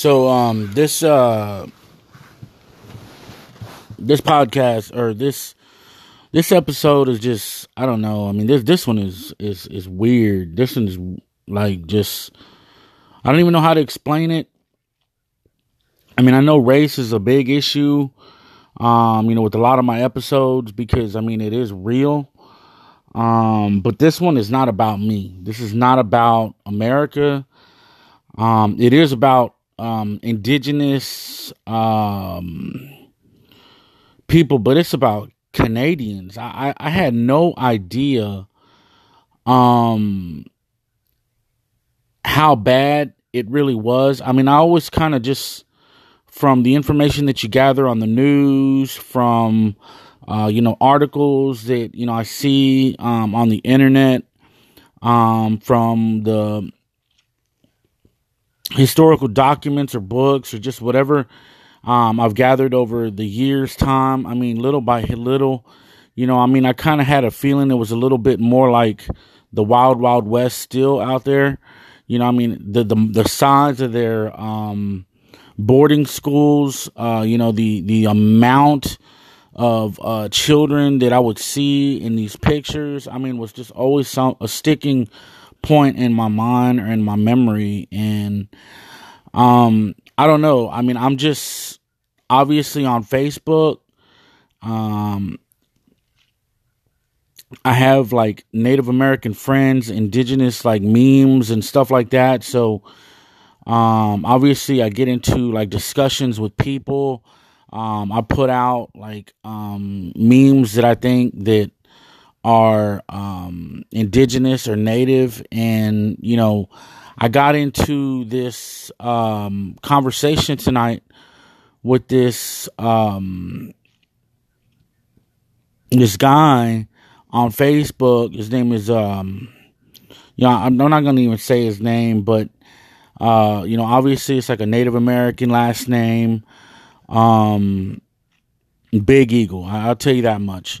So um this uh this podcast or this this episode is just I don't know. I mean this this one is is is weird. This one is like just I don't even know how to explain it. I mean I know race is a big issue um you know with a lot of my episodes because I mean it is real. Um but this one is not about me. This is not about America. Um it is about um, indigenous um, people, but it's about Canadians. I, I, I had no idea um, how bad it really was. I mean, I always kind of just from the information that you gather on the news, from uh, you know articles that you know I see um, on the internet, um, from the historical documents or books or just whatever um, I've gathered over the years' time. I mean, little by little, you know, I mean, I kind of had a feeling it was a little bit more like the Wild Wild West still out there. You know, I mean, the the, the size of their um, boarding schools, uh, you know, the the amount of uh, children that I would see in these pictures, I mean, was just always some, a sticking point in my mind or in my memory and um I don't know. I mean, I'm just obviously on Facebook um I have like Native American friends, indigenous like memes and stuff like that. So um obviously I get into like discussions with people. Um I put out like um memes that I think that are um, indigenous or native. And, you know, I got into this um, conversation tonight with this um, this guy on Facebook. His name is um, you know, I'm not gonna even say his name, but uh, you know, obviously it's like a Native American last name. Um, Big Eagle. I'll tell you that much.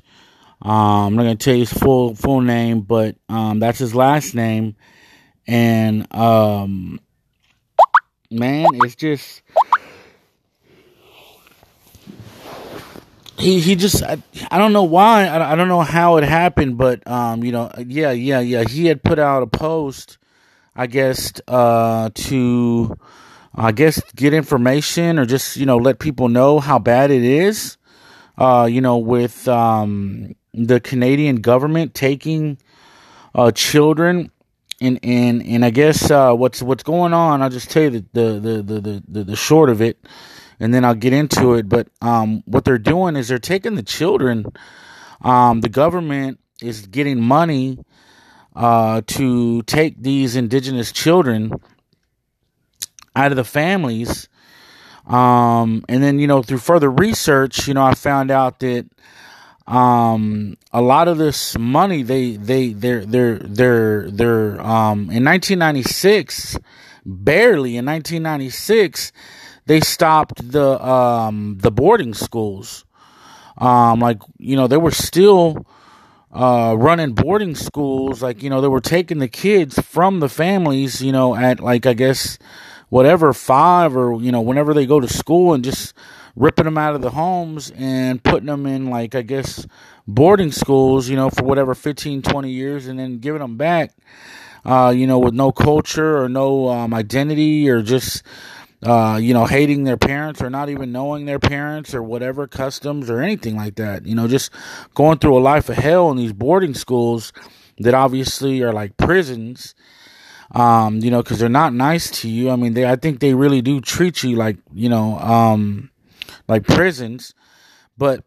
Um, I'm not gonna tell you his full full name, but um, that's his last name. And um, man, it's just he he just I, I don't know why I, I don't know how it happened, but um, you know, yeah, yeah, yeah. He had put out a post, I guess, uh, to I guess get information or just you know let people know how bad it is. Uh, you know, with um, the Canadian government taking uh, children and and and I guess uh, what's what's going on. I'll just tell you the the the the the, the short of it, and then I'll get into it. But um, what they're doing is they're taking the children. Um, the government is getting money uh, to take these indigenous children out of the families. Um, and then you know through further research, you know I found out that um a lot of this money they they they're they're they're they're um in 1996 barely in 1996 they stopped the um the boarding schools. Um like you know they were still uh running boarding schools. Like you know they were taking the kids from the families you know at like i guess whatever five or you know whenever they go to school and just ripping them out of the homes and putting them in like I guess boarding schools, you know, for whatever 15, 20 years and then giving them back uh, you know, with no culture or no um, identity or just uh, you know, hating their parents or not even knowing their parents or whatever customs or anything like that. You know, just going through a life of hell in these boarding schools that obviously are like prisons. Um, you know, because they're not nice to you. I mean, they I think they really do treat you like you know, um, like prisons. But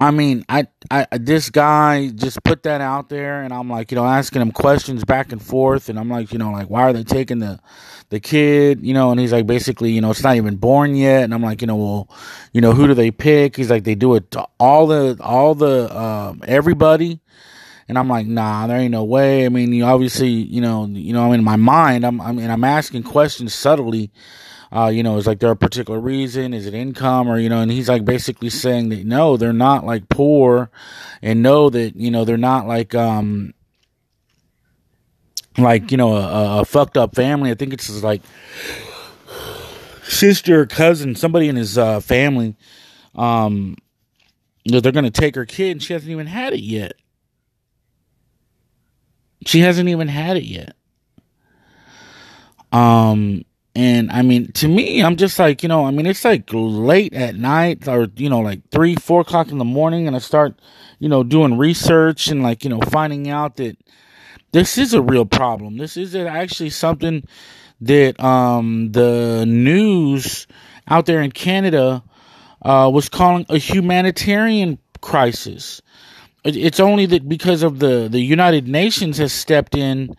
I mean, I, I, this guy just put that out there, and I'm like, you know, asking him questions back and forth, and I'm like, you know, like, why are they taking the, the kid, you know, and he's like, basically, you know, it's not even born yet, and I'm like, you know, well, you know, who do they pick? He's like, they do it to all the, all the, um, everybody, and I'm like, nah, there ain't no way. I mean, you obviously, you know, you know, I'm in my mind, I'm, I mean, I'm asking questions subtly uh, you know, is like there a particular reason? Is it income or, you know, and he's like basically saying that no, they're not like poor and know that, you know, they're not like, um, like you know a, a fucked up family. I think it's like sister or cousin, somebody in his uh, family. Um, they're gonna take her kid, and she hasn't even had it yet. She hasn't even had it yet. Um, and I mean, to me, I'm just like, you know, I mean, it's like late at night or, you know, like three, four o'clock in the morning. And I start, you know, doing research and like, you know, finding out that this is a real problem. This is actually something that, um, the news out there in Canada, uh, was calling a humanitarian crisis. It's only that because of the, the United Nations has stepped in,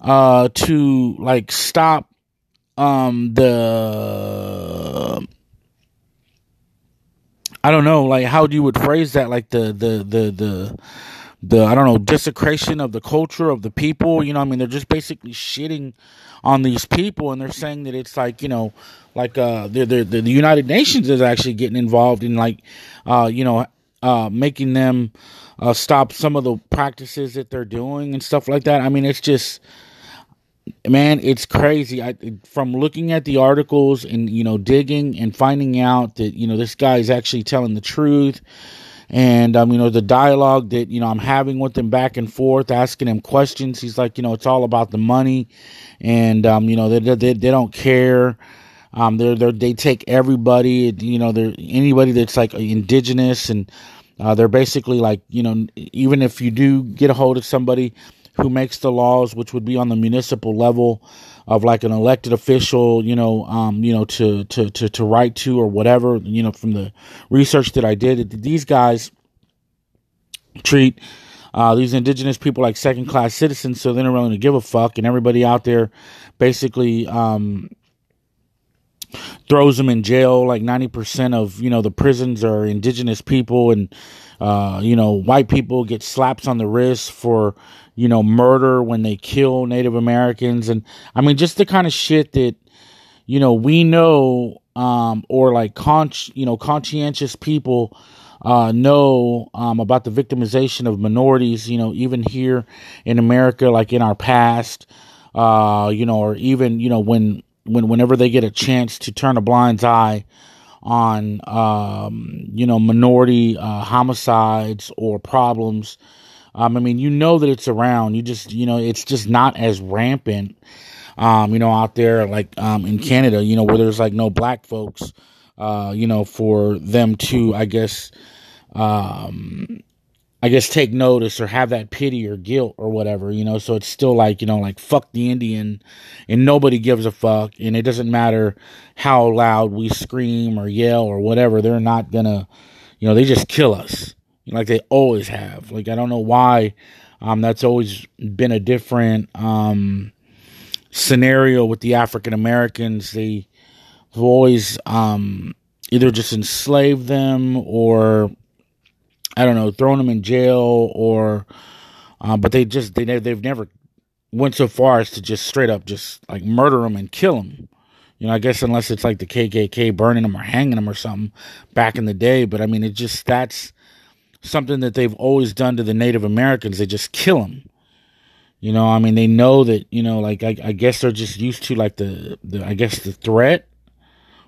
uh, to like stop um the I don't know, like how you would phrase that, like the the the the the I don't know desecration of the culture of the people. You know, I mean, they're just basically shitting on these people, and they're saying that it's like you know, like uh, the the the United Nations is actually getting involved in like, uh, you know, uh, making them uh, stop some of the practices that they're doing and stuff like that. I mean, it's just man, it's crazy. I from looking at the articles and you know digging and finding out that you know this guy is actually telling the truth, and um you know the dialogue that you know I'm having with him back and forth, asking him questions. He's like, you know, it's all about the money, and um you know they they, they don't care. Um, they're, they're they take everybody, you know, they're anybody that's like indigenous and uh, they're basically like, you know, even if you do get a hold of somebody who makes the laws, which would be on the municipal level of like an elected official, you know, um, you know, to, to, to, to write to or whatever, you know, from the research that I did, these guys treat, uh, these indigenous people like second class citizens. So they don't really to give a fuck. And everybody out there basically, um, throws them in jail. Like 90% of, you know, the prisons are indigenous people and, uh, you know, white people get slaps on the wrist for, you know, murder when they kill Native Americans. And I mean, just the kind of shit that, you know, we know, um, or like con, you know, conscientious people, uh, know, um, about the victimization of minorities, you know, even here in America, like in our past, uh, you know, or even, you know, when, when, whenever they get a chance to turn a blind eye, on um, you know minority uh, homicides or problems um, I mean, you know that it's around. You just, you know, it's just not as rampant, um, you know, out there like um, in Canada, you know, where there's like no black folks, uh, you know, for them to, I guess, um, I guess take notice or have that pity or guilt or whatever, you know. So it's still like, you know, like fuck the Indian and nobody gives a fuck. And it doesn't matter how loud we scream or yell or whatever, they're not gonna, you know, they just kill us like they always have. Like I don't know why. Um, that's always been a different um, scenario with the African Americans. They have always um, either just enslaved them or I don't know, thrown them in jail or. Uh, but they just they they've never went so far as to just straight up just like murder them and kill them. You know, I guess unless it's like the KKK burning them or hanging them or something back in the day. But I mean, it just that's something that they've always done to the Native Americans. They just kill them. You know, I mean, they know that, you know, like, I, I guess they're just used to, like, the, the, I guess, the threat,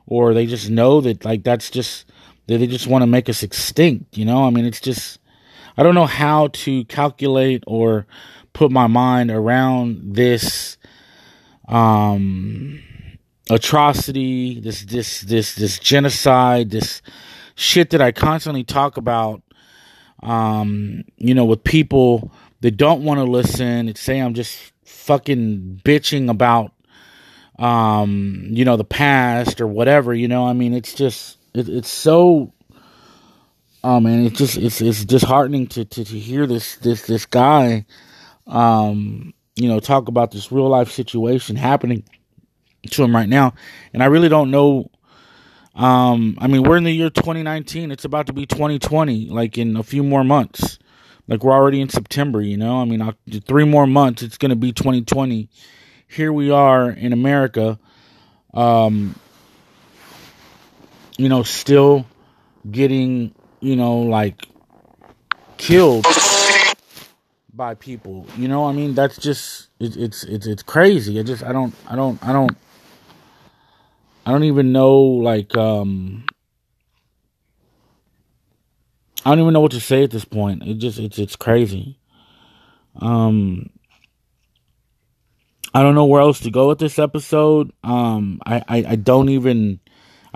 or they just know that, like, that's just, that they just want to make us extinct, you know? I mean, it's just, I don't know how to calculate or put my mind around this, um, atrocity, this, this, this, this genocide, this shit that I constantly talk about um, you know, with people that don't want to listen and say I'm just fucking bitching about, um, you know, the past or whatever, you know, I mean, it's just, it, it's so, oh man, it's just, it's, it's disheartening to, to, to hear this, this, this guy, um, you know, talk about this real life situation happening to him right now. And I really don't know um, I mean, we're in the year 2019. It's about to be 2020, like in a few more months. Like we're already in September, you know. I mean, three more months, it's going to be 2020. Here we are in America, um, you know, still getting, you know, like killed by people. You know, I mean, that's just it, it's it's it's crazy. I just I don't I don't I don't I don't even know like um I don't even know what to say at this point. It just it's it's crazy. Um I don't know where else to go with this episode. Um I I, I don't even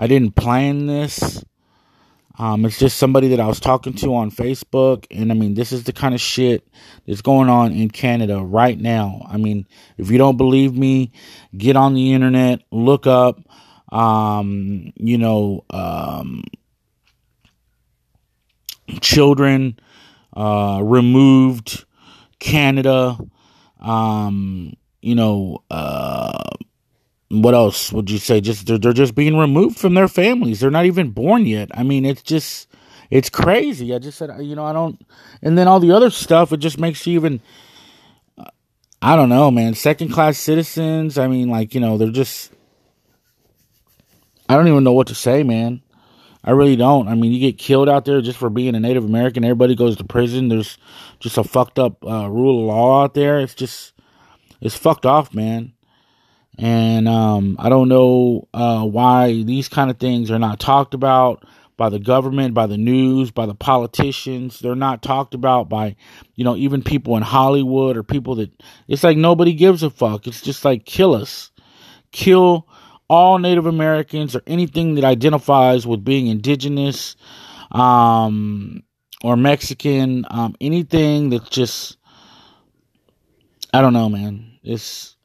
I didn't plan this. Um, it's just somebody that I was talking to on Facebook, and I mean, this is the kind of shit that's going on in Canada right now. I mean, if you don't believe me, get on the internet, look up, um, you know, um, children uh, removed, Canada, um, you know, uh, what else would you say? Just they're, they're just being removed from their families. They're not even born yet. I mean, it's just it's crazy. I just said, you know, I don't. And then all the other stuff, it just makes you even. I don't know, man. Second class citizens. I mean, like you know, they're just. I don't even know what to say, man. I really don't. I mean, you get killed out there just for being a Native American. Everybody goes to prison. There's just a fucked up uh, rule of law out there. It's just, it's fucked off, man. And um, I don't know uh, why these kind of things are not talked about by the government, by the news, by the politicians. They're not talked about by, you know, even people in Hollywood or people that it's like nobody gives a fuck. It's just like kill us. Kill all Native Americans or anything that identifies with being indigenous um, or Mexican, um, anything that's just I don't know, man. It's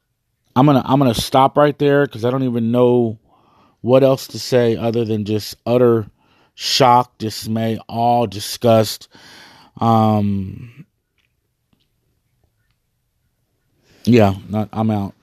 I'm gonna I'm gonna stop right there because I don't even know what else to say other than just utter shock, dismay, all disgust. Um, yeah, not, I'm out.